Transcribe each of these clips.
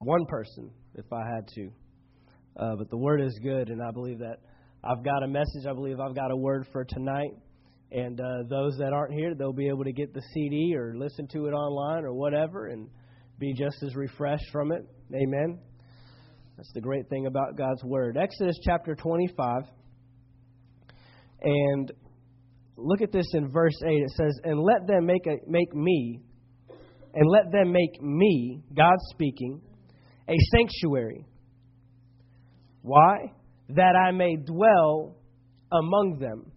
one person if I had to. Uh, but the word is good, and I believe that I've got a message. I believe I've got a word for tonight. And uh, those that aren't here, they'll be able to get the CD or listen to it online or whatever and be just as refreshed from it. Amen. That's the great thing about God's Word. Exodus chapter 25. And look at this in verse 8. It says, And let them make, a, make me, and let them make me, God speaking, a sanctuary. Why? That I may dwell among them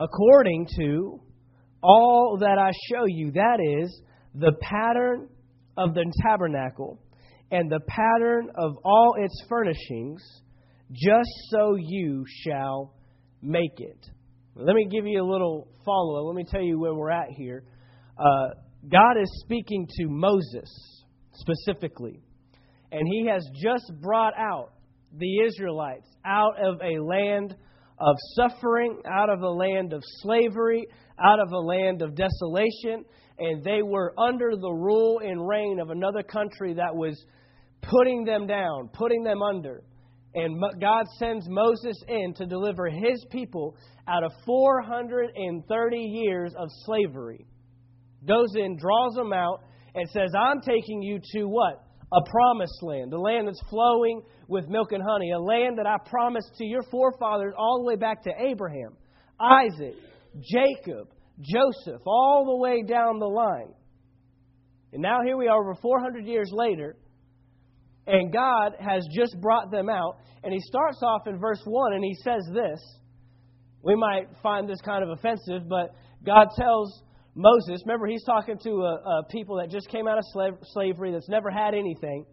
according to all that I show you. That is the pattern of the tabernacle and the pattern of all its furnishings, just so you shall make it. Let me give you a little follow up. Let me tell you where we're at here. Uh, God is speaking to Moses specifically, and he has just brought out the Israelites out of a land of suffering, out of a land of slavery, out of a land of desolation, and they were under the rule and reign of another country that was putting them down, putting them under. And God sends Moses in to deliver his people out of 430 years of slavery. Goes in, draws them out, and says, I'm taking you to what? A promised land, a land that's flowing with milk and honey, a land that I promised to your forefathers all the way back to Abraham, Isaac, Jacob, Joseph, all the way down the line. And now here we are over 400 years later, and God has just brought them out. And he starts off in verse 1 and he says this. We might find this kind of offensive, but God tells Moses, remember, he's talking to a, a people that just came out of slave, slavery, that's never had anything.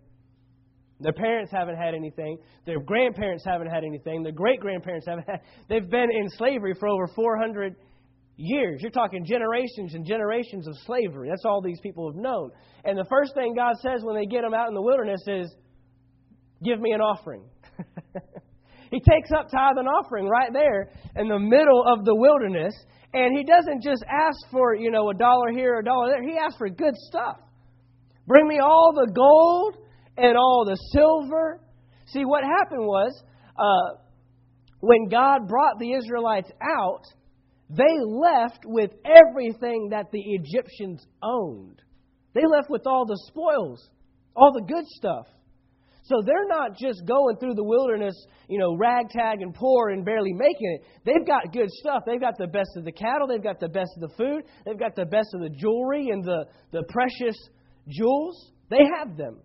Their parents haven't had anything. Their grandparents haven't had anything. Their great grandparents haven't had. They've been in slavery for over 400 years. You're talking generations and generations of slavery. That's all these people have known. And the first thing God says when they get them out in the wilderness is, Give me an offering. he takes up tithe and offering right there in the middle of the wilderness. And he doesn't just ask for, you know, a dollar here, a dollar there. He asks for good stuff. Bring me all the gold and all the silver. See, what happened was uh, when God brought the Israelites out, they left with everything that the Egyptians owned. They left with all the spoils, all the good stuff. So they're not just going through the wilderness, you know, ragtag and poor and barely making it. They've got good stuff. They've got the best of the cattle. They've got the best of the food. They've got the best of the jewelry and the, the precious jewels. They have them.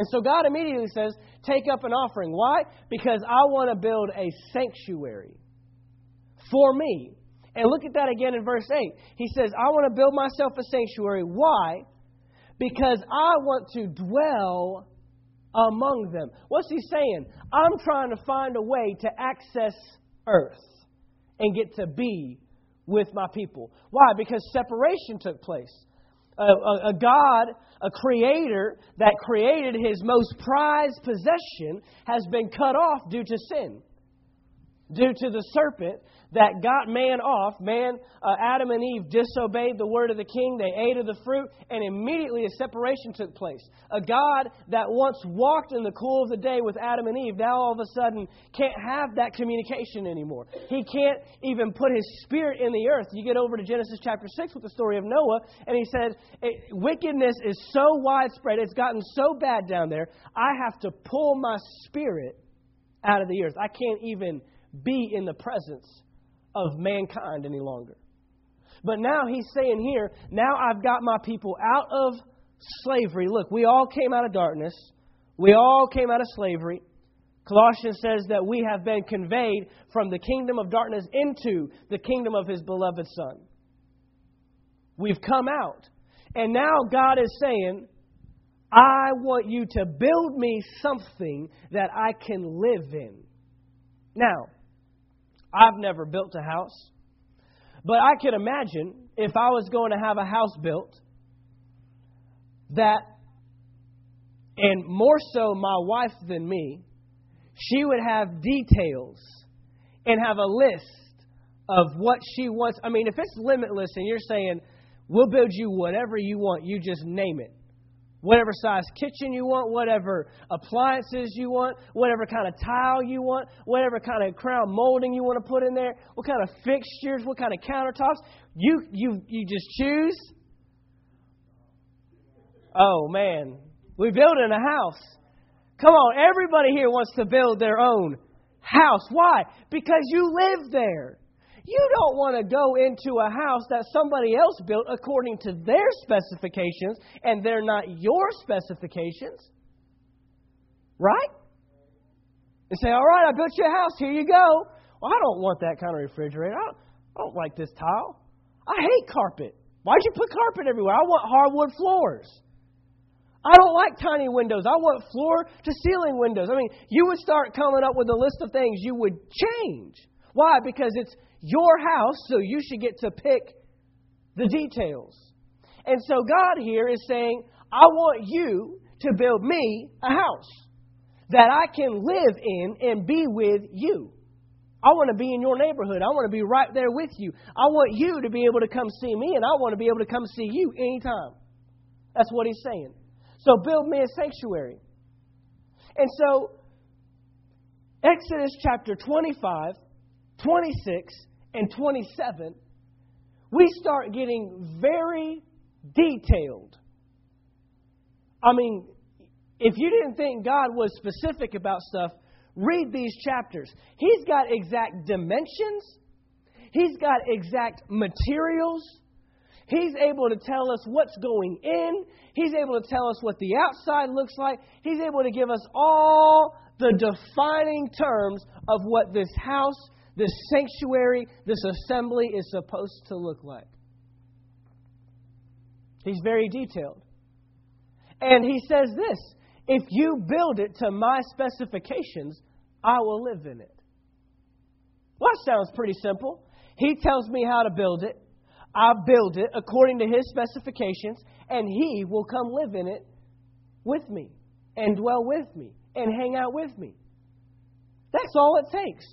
And so God immediately says, Take up an offering. Why? Because I want to build a sanctuary for me. And look at that again in verse 8. He says, I want to build myself a sanctuary. Why? Because I want to dwell among them. What's he saying? I'm trying to find a way to access earth and get to be with my people. Why? Because separation took place a, a, a God, a creator that created his most prized possession, has been cut off due to sin, due to the serpent that got man off. Man, uh, Adam and Eve disobeyed the word of the king. They ate of the fruit, and immediately a separation took place. A God that once walked in the cool of the day with Adam and Eve, now all of a sudden can't have that communication anymore. He can't even put his spirit in the earth. You get over to Genesis chapter 6 with the story of Noah, and he says, Wickedness is so widespread, it's gotten so bad down there, I have to pull my spirit out of the earth. I can't even be in the presence of mankind any longer. But now he's saying here, now I've got my people out of slavery. Look, we all came out of darkness. We all came out of slavery. Colossians says that we have been conveyed from the kingdom of darkness into the kingdom of his beloved Son. We've come out. And now God is saying, I want you to build me something that I can live in. Now, I've never built a house. But I can imagine if I was going to have a house built, that, and more so my wife than me, she would have details and have a list of what she wants. I mean, if it's limitless and you're saying, we'll build you whatever you want, you just name it. Whatever size kitchen you want, whatever appliances you want, whatever kind of tile you want, whatever kind of crown molding you want to put in there, what kind of fixtures, what kind of countertops, you you you just choose. Oh man, we're building a house. Come on, everybody here wants to build their own house. Why? Because you live there. You don't want to go into a house that somebody else built according to their specifications and they're not your specifications. Right? And say, all right, I built you a house. Here you go. Well, I don't want that kind of refrigerator. I don't, I don't like this tile. I hate carpet. Why'd you put carpet everywhere? I want hardwood floors. I don't like tiny windows. I want floor to ceiling windows. I mean, you would start coming up with a list of things you would change. Why? Because it's your house, so you should get to pick the details. And so God here is saying, I want you to build me a house that I can live in and be with you. I want to be in your neighborhood. I want to be right there with you. I want you to be able to come see me, and I want to be able to come see you anytime. That's what he's saying. So build me a sanctuary. And so, Exodus chapter 25, 26, and 27, we start getting very detailed. I mean, if you didn't think God was specific about stuff, read these chapters. He's got exact dimensions, He's got exact materials. He's able to tell us what's going in. He's able to tell us what the outside looks like. He's able to give us all the defining terms of what this house this sanctuary, this assembly is supposed to look like. He's very detailed. And he says this if you build it to my specifications, I will live in it. Well, that sounds pretty simple. He tells me how to build it. I build it according to his specifications, and he will come live in it with me and dwell with me and hang out with me. That's all it takes.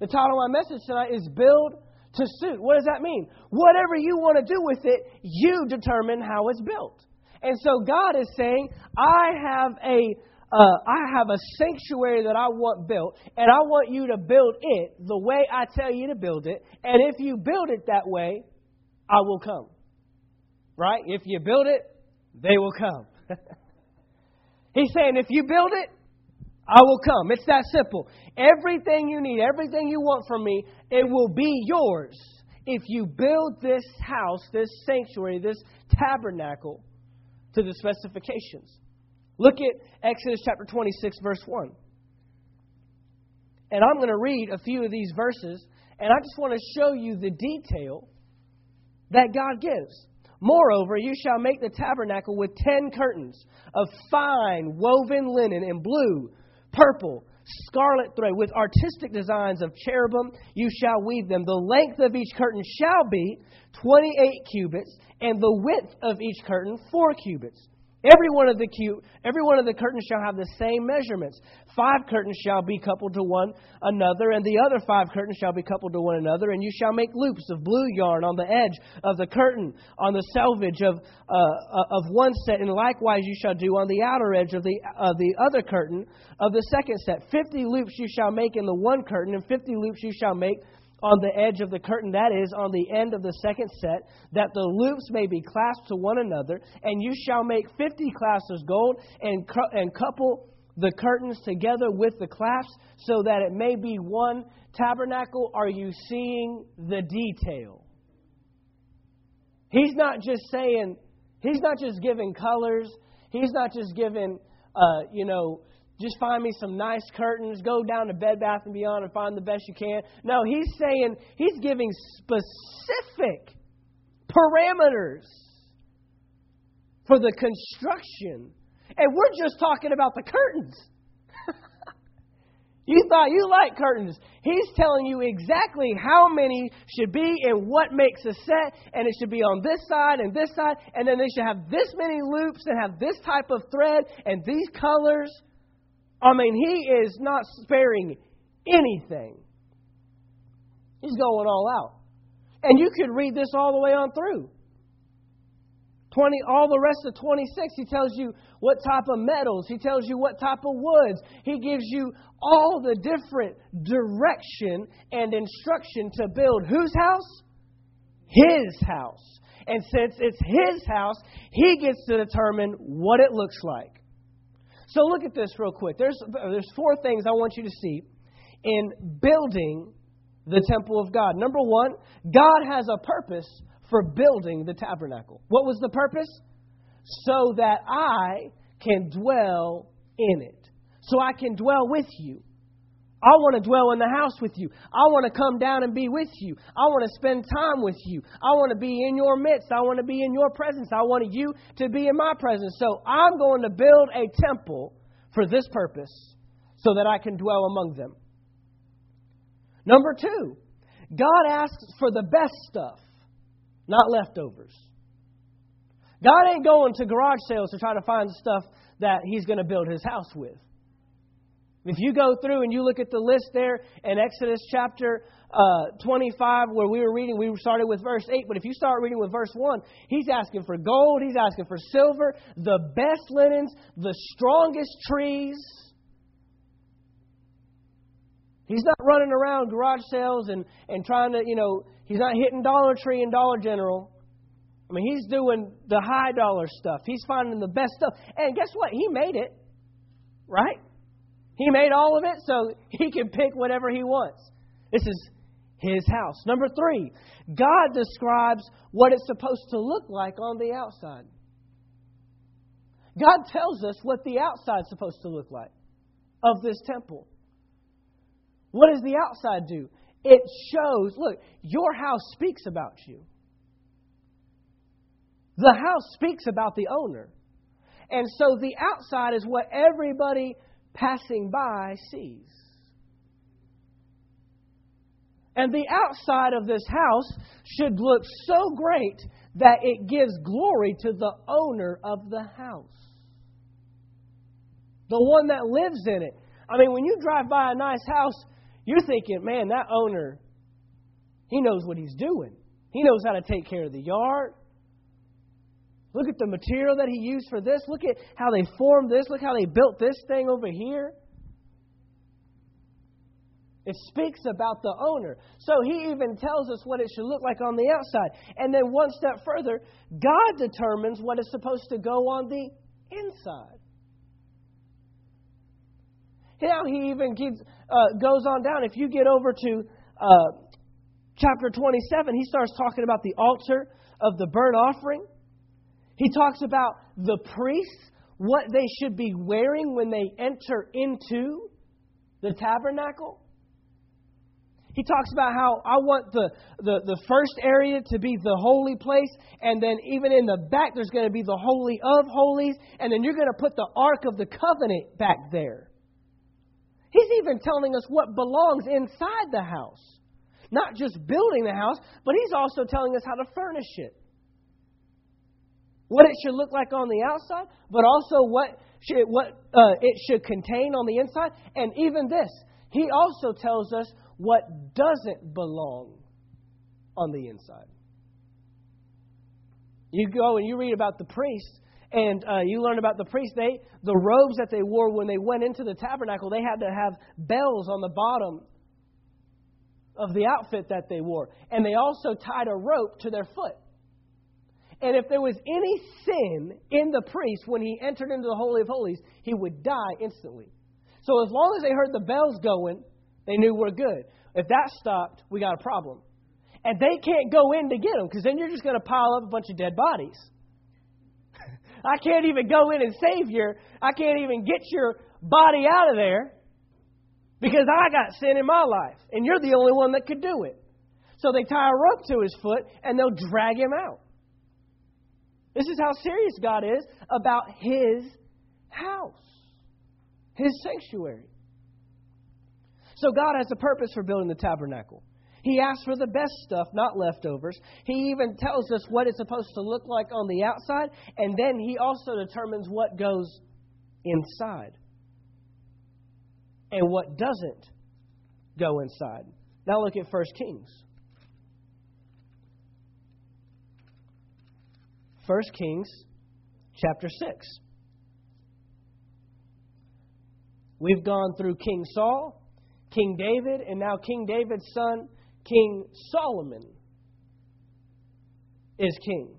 The title of my message tonight is Build to Suit. What does that mean? Whatever you want to do with it, you determine how it's built. And so God is saying, I have a uh, I have a sanctuary that I want built, and I want you to build it the way I tell you to build it. And if you build it that way, I will come. Right? If you build it, they will come. He's saying, if you build it, I will come. It's that simple. Everything you need, everything you want from me, it will be yours if you build this house, this sanctuary, this tabernacle to the specifications. Look at Exodus chapter 26, verse 1. And I'm going to read a few of these verses, and I just want to show you the detail that God gives. Moreover, you shall make the tabernacle with ten curtains of fine woven linen in blue purple, scarlet thread, with artistic designs of cherubim, you shall weave them. The length of each curtain shall be 28 cubits, and the width of each curtain 4 cubits. Every one of the cu- every one of the curtains shall have the same measurements. Five curtains shall be coupled to one another, and the other five curtains shall be coupled to one another. And you shall make loops of blue yarn on the edge of the curtain, on the selvage of uh, of one set, and likewise you shall do on the outer edge of the of the other curtain of the second set. Fifty loops you shall make in the one curtain, and fifty loops you shall make on the edge of the curtain, that is, on the end of the second set, that the loops may be clasped to one another. And you shall make fifty clasps of gold and, and couple the curtains together with the clasps so that it may be one tabernacle. Are you seeing the detail? He's not just saying, he's not just giving colors, he's not just giving, uh, you know, just find me some nice curtains, go down to Bed Bath and Beyond and find the best you can. No, he's saying he's giving specific parameters for the construction. And we're just talking about the curtains. you thought you like curtains. He's telling you exactly how many should be and what makes a set, and it should be on this side and this side, and then they should have this many loops and have this type of thread and these colors. I mean, he is not sparing anything. He's going all out. And you could read this all the way on through. 20, all the rest of 26, he tells you what type of metals, he tells you what type of woods. He gives you all the different direction and instruction to build whose house? His house. And since it's his house, he gets to determine what it looks like. So look at this real quick. There's, there's four things I want you to see in building the temple of God. Number one, God has a purpose for building the tabernacle. What was the purpose? So that I can dwell in it. So I can dwell with you. I want to dwell in the house with you. I want to come down and be with you. I want to spend time with you. I want to be in your midst. I want to be in your presence. I want you to be in my presence. So I'm going to build a temple for this purpose so that I can dwell among them. Number two, God asks for the best stuff, not leftovers. God ain't going to garage sales to try to find stuff that He's going to build His house with. If you go through and you look at the list there in Exodus chapter uh, 25, where we were reading, we started with verse 8, but if you start reading with verse 1, he's asking for gold, he's asking for silver, the best linens, the strongest trees. He's not running around garage sales and, and trying to, you know, he's not hitting Dollar Tree and Dollar General. I mean, he's doing the high dollar stuff. He's finding the best stuff. And guess what? He made it, right? He made all of it so he can pick whatever he wants. This is his house. Number three, God describes what it's supposed to look like on the outside. God tells us what the outside is supposed to look like of this temple. What does the outside do? It shows, look, your house speaks about you. The house speaks about the owner. And so the outside is what everybody passing by sees. And the outside of this house should look so great that it gives glory to the owner of the house. The one that lives in it. I mean, when you drive by a nice house, you're thinking, man, that owner, he knows what he's doing. He knows how to take care of the yard. Look at the material that he used for this. Look at how they formed this. Look how they built this thing over here. It speaks about the owner. So he even tells us what it should look like on the outside. And then one step further, God determines what is supposed to go on the inside. Now he even uh, goes on down. If you get over to uh, chapter 27, he starts talking about the altar of the burnt offering. He talks about the priests, what they should be wearing when they enter into the tabernacle. He talks about how I want the, the, the first area to be the holy place, and then even in the back, there's going to be the Holy of Holies, and then you're going to put the Ark of the Covenant back there. He's even telling us what belongs inside the house. Not just building the house, but he's also telling us how to furnish it. What it should look like on the outside, but also what, should, what uh, it should contain on the inside. And even this, he also tells us what doesn't belong on the inside. You go and you read about the priests, and uh, you learn about the priests. They the robes that they wore when they went into the tabernacle, they had to have bells on the bottom of the outfit that they wore, and they also tied a rope to their foot. And if there was any sin in the priest when he entered into the Holy of Holies, he would die instantly. So as long as they heard the bells going, they knew we're good. If that stopped, we got a problem. And they can't go in to get them because then you're just going to pile up a bunch of dead bodies. I can't even go in and save your, I can't even get your body out of there because I got sin in my life. And you're the only one that could do it. So they tie a rope to his foot and they'll drag him out. This is how serious God is about his house, his sanctuary. So God has a purpose for building the tabernacle. He asks for the best stuff, not leftovers. He even tells us what it's supposed to look like on the outside, and then he also determines what goes inside and what doesn't go inside. Now look at 1 Kings. 1 Kings chapter 6. We've gone through King Saul, King David, and now King David's son, King Solomon, is king.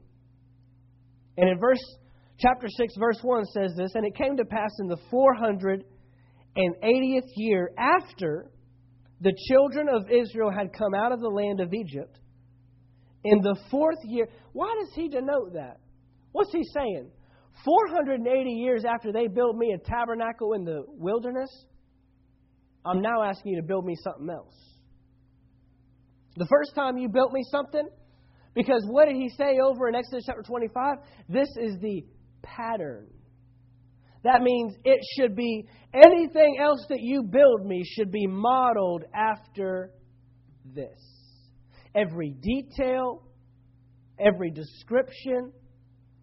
And in verse chapter 6, verse 1 says this, and it came to pass in the 480th year after the children of Israel had come out of the land of Egypt, in the fourth year. Why does he denote that? What's he saying? 480 years after they built me a tabernacle in the wilderness, I'm now asking you to build me something else. The first time you built me something, because what did he say over in Exodus chapter 25? This is the pattern. That means it should be anything else that you build me should be modeled after this. Every detail, every description.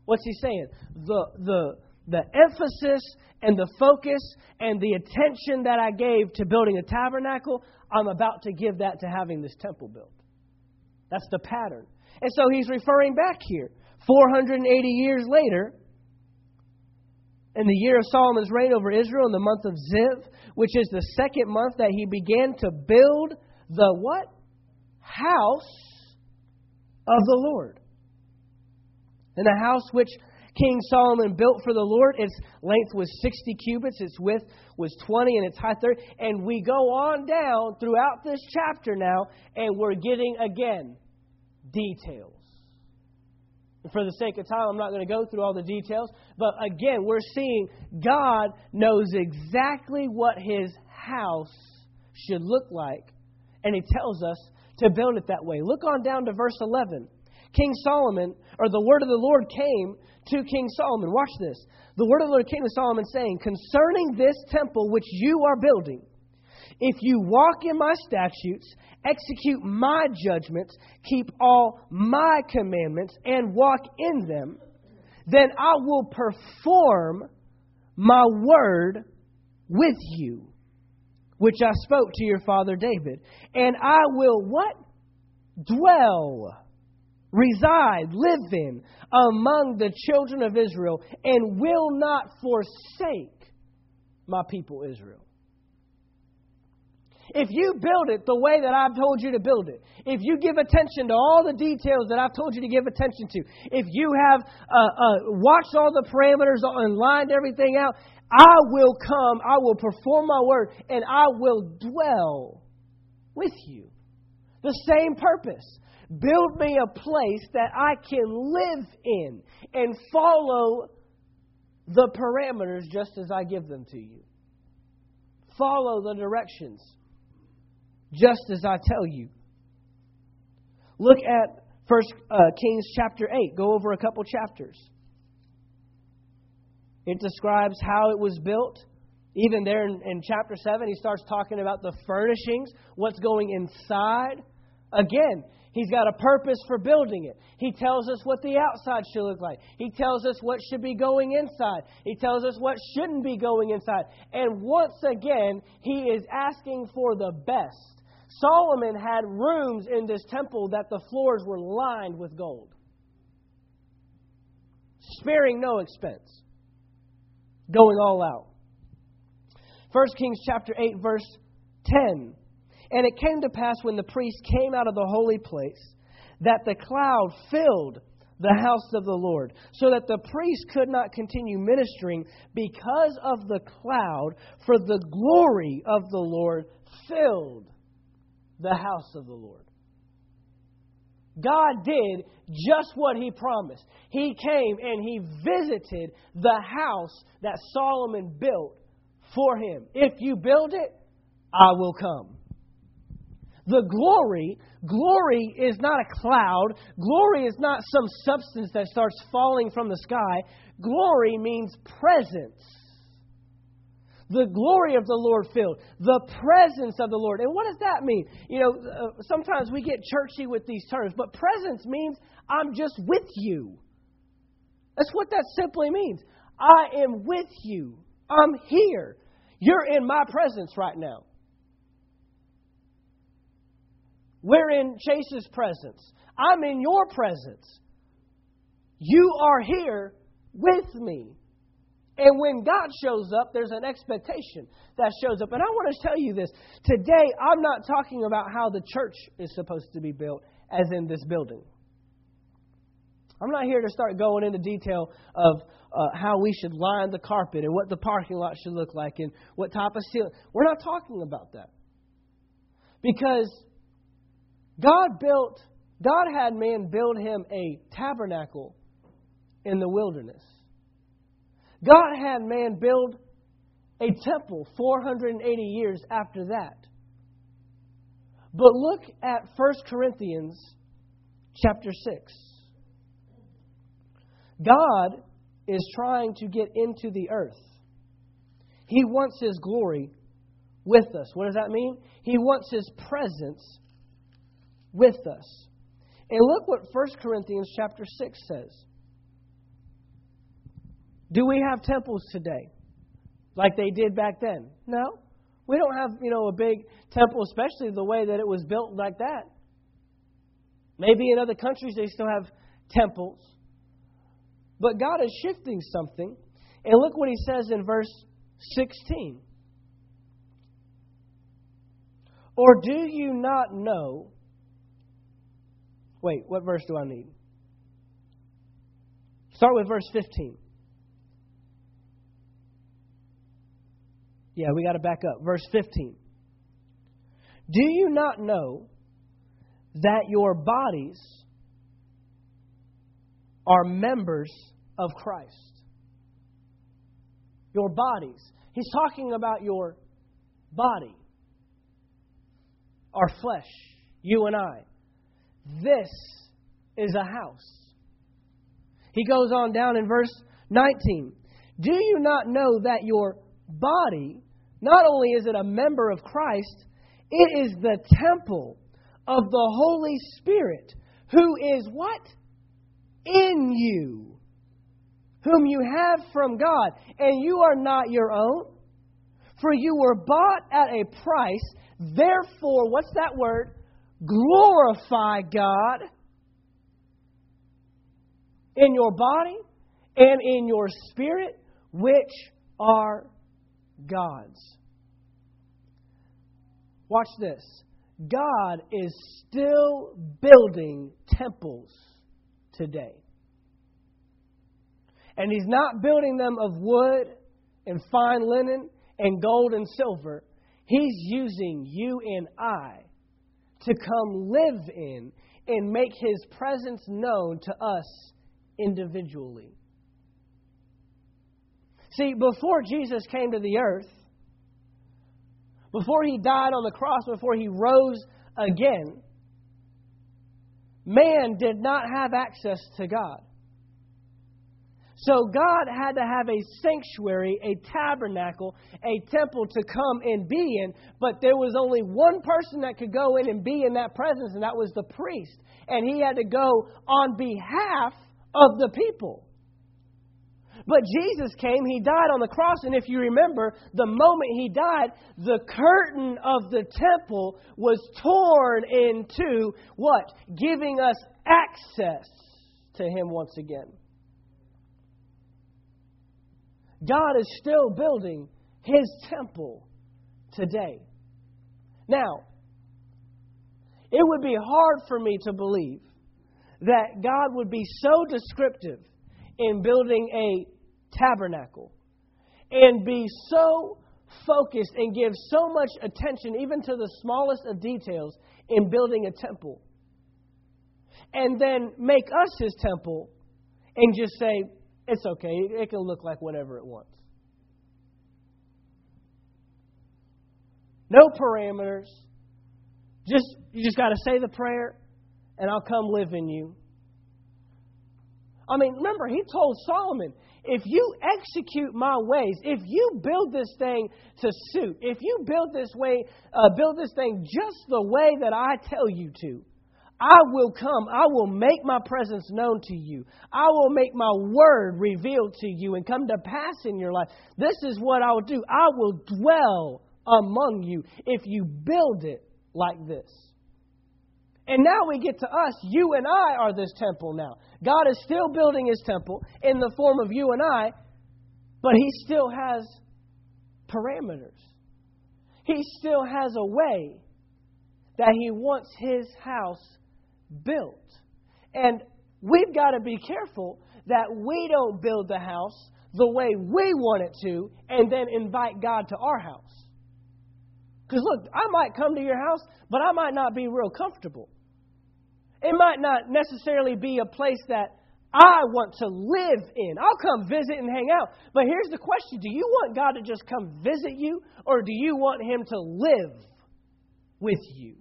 What's he saying? The, the, the emphasis and the focus and the attention that I gave to building a tabernacle, I'm about to give that to having this temple built. That's the pattern. And so he's referring back here. 480 years later, in the year of Solomon's reign over Israel, in the month of Ziv, which is the second month that he began to build the what? House of the Lord. And the house which King Solomon built for the Lord, its length was 60 cubits, its width was 20, and its height 30. And we go on down throughout this chapter now, and we're getting again details. For the sake of time, I'm not going to go through all the details. But again, we're seeing God knows exactly what his house should look like. And he tells us to build it that way. Look on down to verse 11. King Solomon, or the word of the Lord came to King Solomon. Watch this. The word of the Lord came to Solomon saying, Concerning this temple which you are building, if you walk in my statutes, execute my judgments, keep all my commandments, and walk in them, then I will perform my word with you, which I spoke to your father David. And I will what? Dwell, reside, live in among the children of Israel, and will not forsake my people Israel. If you build it the way that I've told you to build it, if you give attention to all the details that I've told you to give attention to, if you have uh, uh, watched all the parameters and lined everything out, I will come, I will perform my word, and I will dwell with you. The same purpose. Build me a place that I can live in and follow the parameters just as I give them to you. Follow the directions just as I tell you. Look at First uh, Kings chapter 8. Go over a couple chapters. It describes how it was built. Even there in, in chapter 7, he starts talking about the furnishings, what's going inside. Again, He's got a purpose for building it. He tells us what the outside should look like. He tells us what should be going inside. He tells us what shouldn't be going inside. And once again, he is asking for the best. Solomon had rooms in this temple that the floors were lined with gold, sparing no expense, going all out. 1 Kings chapter 8 verse 10. And it came to pass when the priest came out of the holy place that the cloud filled the house of the Lord, so that the priest could not continue ministering because of the cloud, for the glory of the Lord filled the house of the Lord. God did just what He promised. He came and He visited the house that Solomon built for Him. If you build it, I will come. The glory, glory is not a cloud. Glory is not some substance that starts falling from the sky. Glory means presence the glory of the Lord filled, the presence of the Lord. And what does that mean? You know, uh, sometimes we get churchy with these terms, but presence means I'm just with you. That's what that simply means. I am with you. I'm here. You're in my presence right now. We're in Chase's presence. I'm in your presence. You are here with me. And when God shows up, there's an expectation that shows up. And I want to tell you this. Today, I'm not talking about how the church is supposed to be built, as in this building. I'm not here to start going into detail of uh, how we should line the carpet and what the parking lot should look like and what type of ceiling. We're not talking about that. Because God built, God had man build him a tabernacle in the wilderness. God had man build a temple 480 years after that. But look at 1 Corinthians chapter 6. God is trying to get into the earth. He wants His glory with us. What does that mean? He wants His presence with us. And look what 1 Corinthians chapter 6 says. Do we have temples today like they did back then? No. We don't have, you know, a big temple, especially the way that it was built like that. Maybe in other countries they still have temples. But God is shifting something. And look what he says in verse 16. Or do you not know? Wait, what verse do I need? Start with verse 15. Yeah, we got to back up. Verse 15. Do you not know that your bodies are members of Christ? Your bodies. He's talking about your body, our flesh, you and I. This is a house. He goes on down in verse 19. Do you not know that your body, not only is it a member of Christ, it is the temple of the Holy Spirit, who is what? In you, whom you have from God, and you are not your own. For you were bought at a price. Therefore, what's that word? Glorify God in your body and in your spirit, which are God's. Watch this. God is still building temples today. And He's not building them of wood and fine linen and gold and silver. He's using you and I to come live in and make His presence known to us individually. See, before Jesus came to the earth, before he died on the cross, before he rose again, man did not have access to God. So God had to have a sanctuary, a tabernacle, a temple to come and be in, but there was only one person that could go in and be in that presence, and that was the priest. And he had to go on behalf of the people. But Jesus came, He died on the cross, and if you remember, the moment He died, the curtain of the temple was torn in two, what? Giving us access to Him once again. God is still building His temple today. Now, it would be hard for me to believe that God would be so descriptive in building a tabernacle and be so focused and give so much attention, even to the smallest of details, in building a temple. And then make us his temple and just say, it's okay, it can look like whatever it wants. No parameters. Just you just got to say the prayer and I'll come live in you. I mean, remember, he told Solomon, if you execute my ways, if you build this thing to suit, if you build this way, uh, build this thing just the way that I tell you to, I will come. I will make my presence known to you. I will make my word revealed to you and come to pass in your life. This is what I will do. I will dwell among you if you build it like this. And now we get to us. You and I are this temple now. God is still building his temple in the form of you and I, but he still has parameters. He still has a way that he wants his house built. And we've got to be careful that we don't build the house the way we want it to and then invite God to our house. Because look, I might come to your house, but I might not be real comfortable. It might not necessarily be a place that I want to live in. I'll come visit and hang out. But here's the question Do you want God to just come visit you, or do you want Him to live with you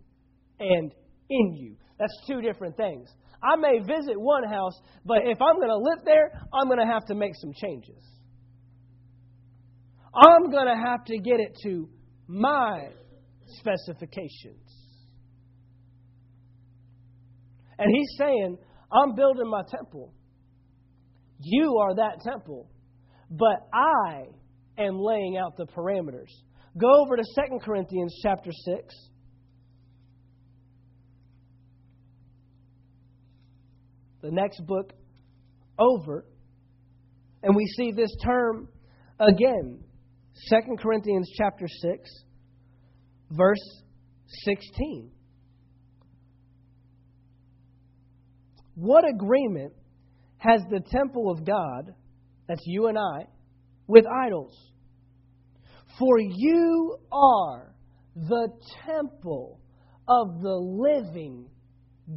and in you? That's two different things. I may visit one house, but if I'm going to live there, I'm going to have to make some changes. I'm going to have to get it to my specifications. And he's saying, I'm building my temple. You are that temple. But I am laying out the parameters. Go over to 2 Corinthians chapter 6. The next book over. And we see this term again. 2 Corinthians chapter 6, verse 16. What agreement has the temple of God, that's you and I, with idols? For you are the temple of the living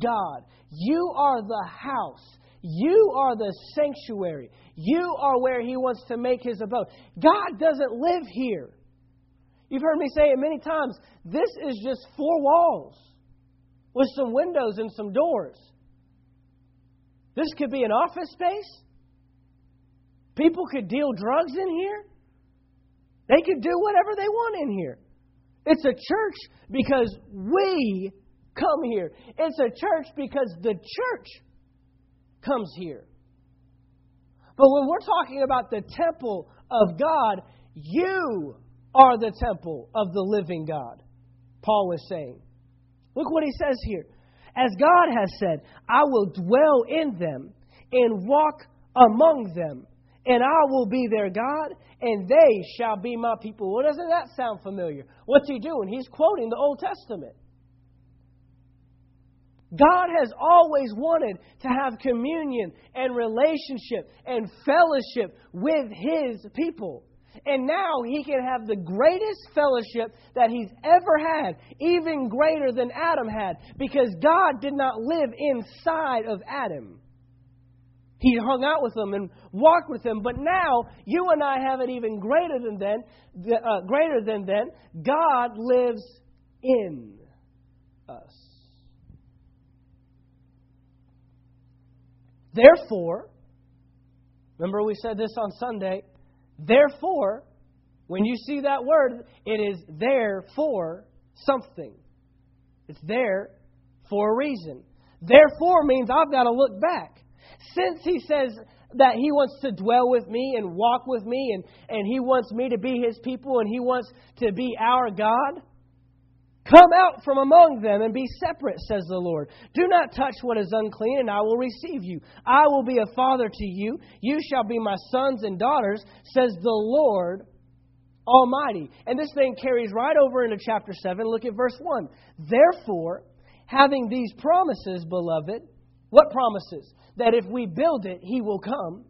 God. You are the house. You are the sanctuary. You are where He wants to make His abode. God doesn't live here. You've heard me say it many times. This is just four walls with some windows and some doors. This could be an office space. People could deal drugs in here. They could do whatever they want in here. It's a church because we come here. It's a church because the church comes here. But when we're talking about the temple of God, you are the temple of the living God, Paul is saying. Look what he says here. As God has said, I will dwell in them and walk among them, and I will be their God, and they shall be my people. Well, doesn't that sound familiar? What's he doing? He's quoting the Old Testament. God has always wanted to have communion and relationship and fellowship with His people. And now he can have the greatest fellowship that he's ever had, even greater than Adam had, because God did not live inside of Adam. He hung out with them and walked with them, but now you and I have it even greater than then. Uh, greater than then, God lives in us. Therefore, remember we said this on Sunday Therefore, when you see that word, it is there for something. It's there for a reason. Therefore means I've got to look back. Since he says that he wants to dwell with me and walk with me and, and he wants me to be his people and he wants to be our God, Come out from among them and be separate, says the Lord. Do not touch what is unclean, and I will receive you. I will be a father to you. You shall be my sons and daughters, says the Lord Almighty. And this thing carries right over into chapter 7. Look at verse 1. Therefore, having these promises, beloved, what promises? That if we build it, he will come.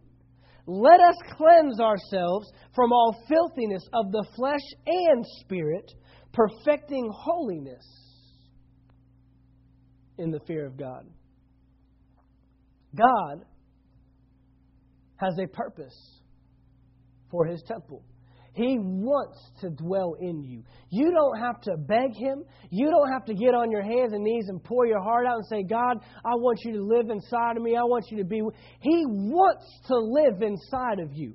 Let us cleanse ourselves from all filthiness of the flesh and spirit perfecting holiness in the fear of God. God has a purpose for his temple. He wants to dwell in you. You don't have to beg Him. You don't have to get on your hands and knees and pour your heart out and say, God, I want you to live inside of me. I want you to be. He wants to live inside of you.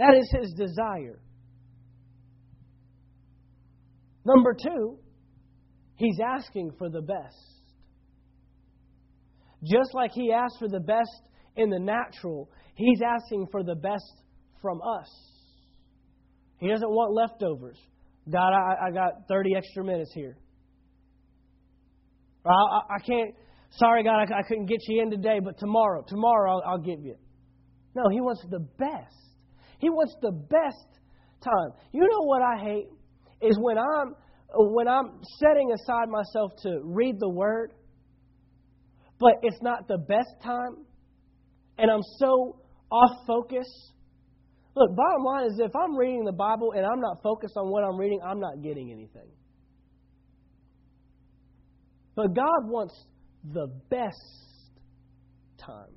That is His desire. Number two, he's asking for the best. Just like he asked for the best in the natural, he's asking for the best from us. He doesn't want leftovers. God, I, I got 30 extra minutes here. I, I can't, sorry, God, I, I, couldn't get you in today, but tomorrow, tomorrow I'll, I'll give you. No, He wants the best. He wants the best time. You know what I hate? Is when I'm when I'm setting aside myself to read the Word, but it's not the best time, and I'm so off focus. Look, bottom line is if I'm reading the Bible and I'm not focused on what I'm reading, I'm not getting anything. But God wants the best time.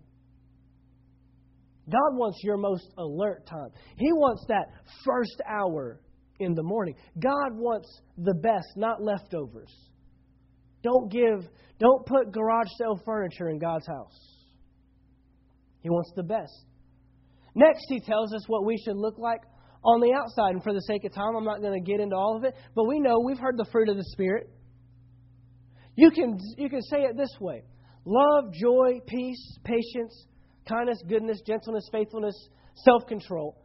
God wants your most alert time. He wants that first hour in the morning. God wants the best, not leftovers. Don't give, don't put garage sale furniture in God's house. He wants the best. Next, he tells us what we should look like on the outside. And for the sake of time, I'm not going to get into all of it. But we know we've heard the fruit of the Spirit. You can, you can say it this way love, joy, peace, patience, kindness, goodness, gentleness, faithfulness, self control.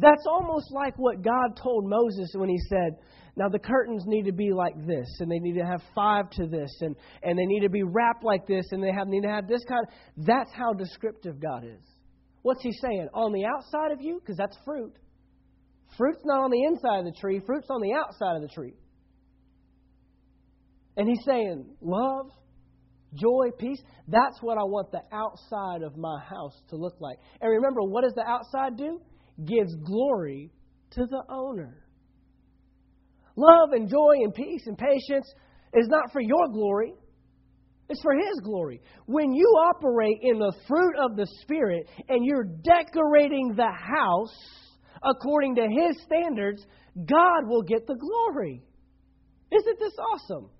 That's almost like what God told Moses when he said, Now the curtains need to be like this, and they need to have five to this, and, and they need to be wrapped like this, and they have, need to have this kind. That's how descriptive God is. What's he saying? On the outside of you? Because that's fruit. Fruit's not on the inside of the tree, fruit's on the outside of the tree. And he's saying, Love, joy, peace. That's what I want the outside of my house to look like. And remember, what does the outside do? Gives glory to the owner. Love and joy and peace and patience is not for your glory. It's for His glory. When you operate in the fruit of the Spirit and you're decorating the house according to His standards, God will get the glory. Isn't this awesome?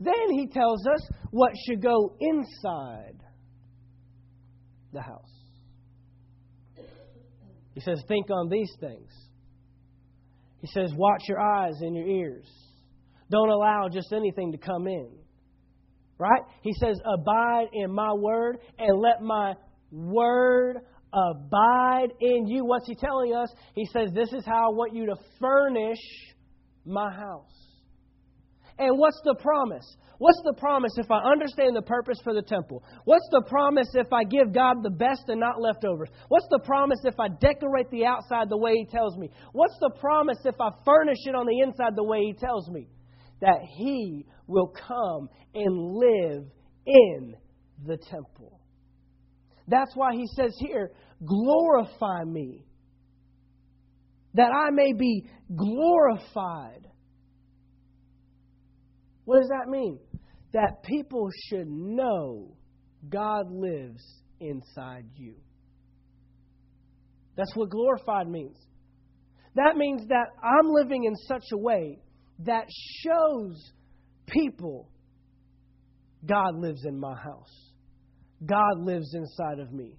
Then he tells us what should go inside the house. He says, Think on these things. He says, Watch your eyes and your ears. Don't allow just anything to come in. Right? He says, Abide in my word and let my word abide in you. What's he telling us? He says, This is how I want you to furnish my house. And what's the promise? What's the promise if I understand the purpose for the temple? What's the promise if I give God the best and not leftovers? What's the promise if I decorate the outside the way He tells me? What's the promise if I furnish it on the inside the way He tells me? That He will come and live in the temple. That's why He says here, glorify me, that I may be glorified what does that mean? That people should know God lives inside you. That's what glorified means. That means that I'm living in such a way that shows people God lives in my house. God lives inside of me.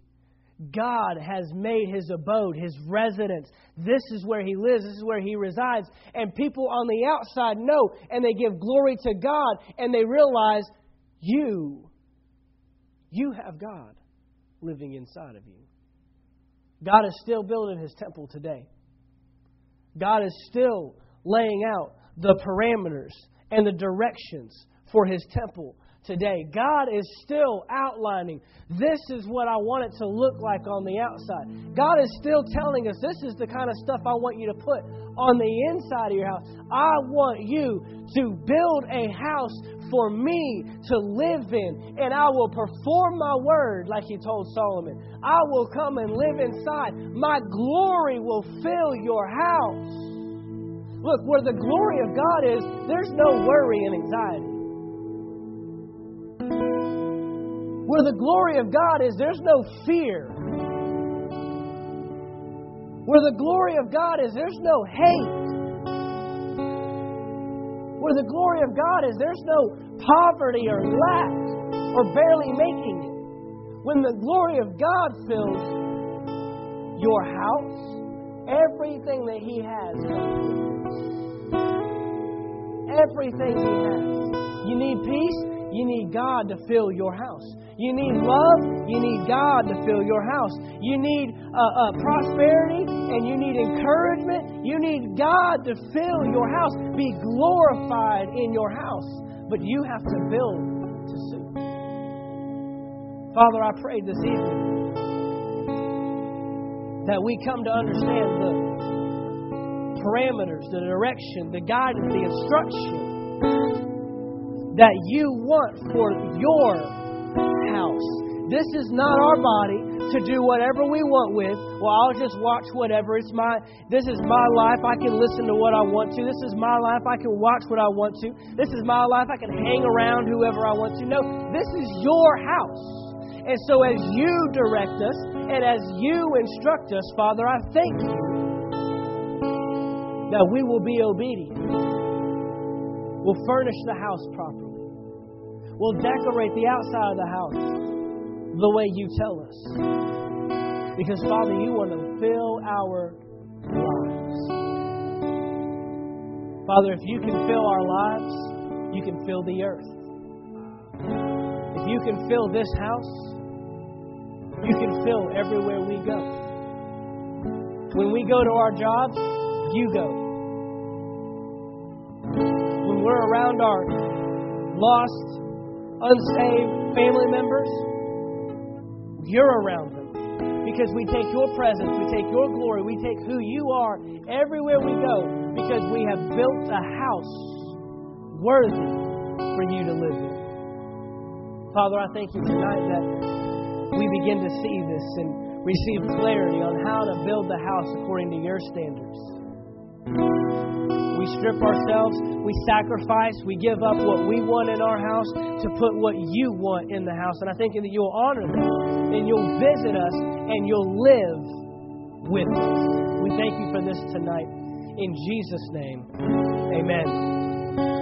God has made his abode, his residence. This is where he lives, this is where he resides. And people on the outside know and they give glory to God and they realize you, you have God living inside of you. God is still building his temple today. God is still laying out the parameters and the directions for his temple today. God is still outlining this is what I want it to look like on the outside. God is still telling us this is the kind of stuff I want you to put on the inside of your house. I want you to build a house for me to live in, and I will perform my word like he told Solomon. I will come and live inside. My glory will fill your house. Look, where the glory of God is, there's no worry and anxiety. Where the glory of God is, there's no fear. Where the glory of God is, there's no hate. Where the glory of God is, there's no poverty or lack or barely making it. When the glory of God fills your house, everything that He has Everything He has. You need peace? You need God to fill your house. You need love. You need God to fill your house. You need uh, uh, prosperity and you need encouragement. You need God to fill your house. Be glorified in your house. but you have to build to suit. Father, I pray this evening that we come to understand the parameters, the direction, the guidance, the instruction that you want for your house. This is not our body to do whatever we want with. Well, I'll just watch whatever. It's my this is my life. I can listen to what I want to. This is my life. I can watch what I want to. This is my life. I can hang around whoever I want to. No, this is your house. And so as you direct us and as you instruct us, Father, I thank you that we will be obedient. We'll furnish the house properly. We'll decorate the outside of the house the way you tell us. Because, Father, you want to fill our lives. Father, if you can fill our lives, you can fill the earth. If you can fill this house, you can fill everywhere we go. When we go to our jobs, you go. When we're around our lost, unsaved family members, you're around them. Because we take your presence, we take your glory, we take who you are everywhere we go because we have built a house worthy for you to live in. Father, I thank you tonight that we begin to see this and receive clarity on how to build the house according to your standards. We strip ourselves, we sacrifice, we give up what we want in our house to put what you want in the house. And I think that you'll honor that and you'll visit us and you'll live with us. We thank you for this tonight. In Jesus' name, amen.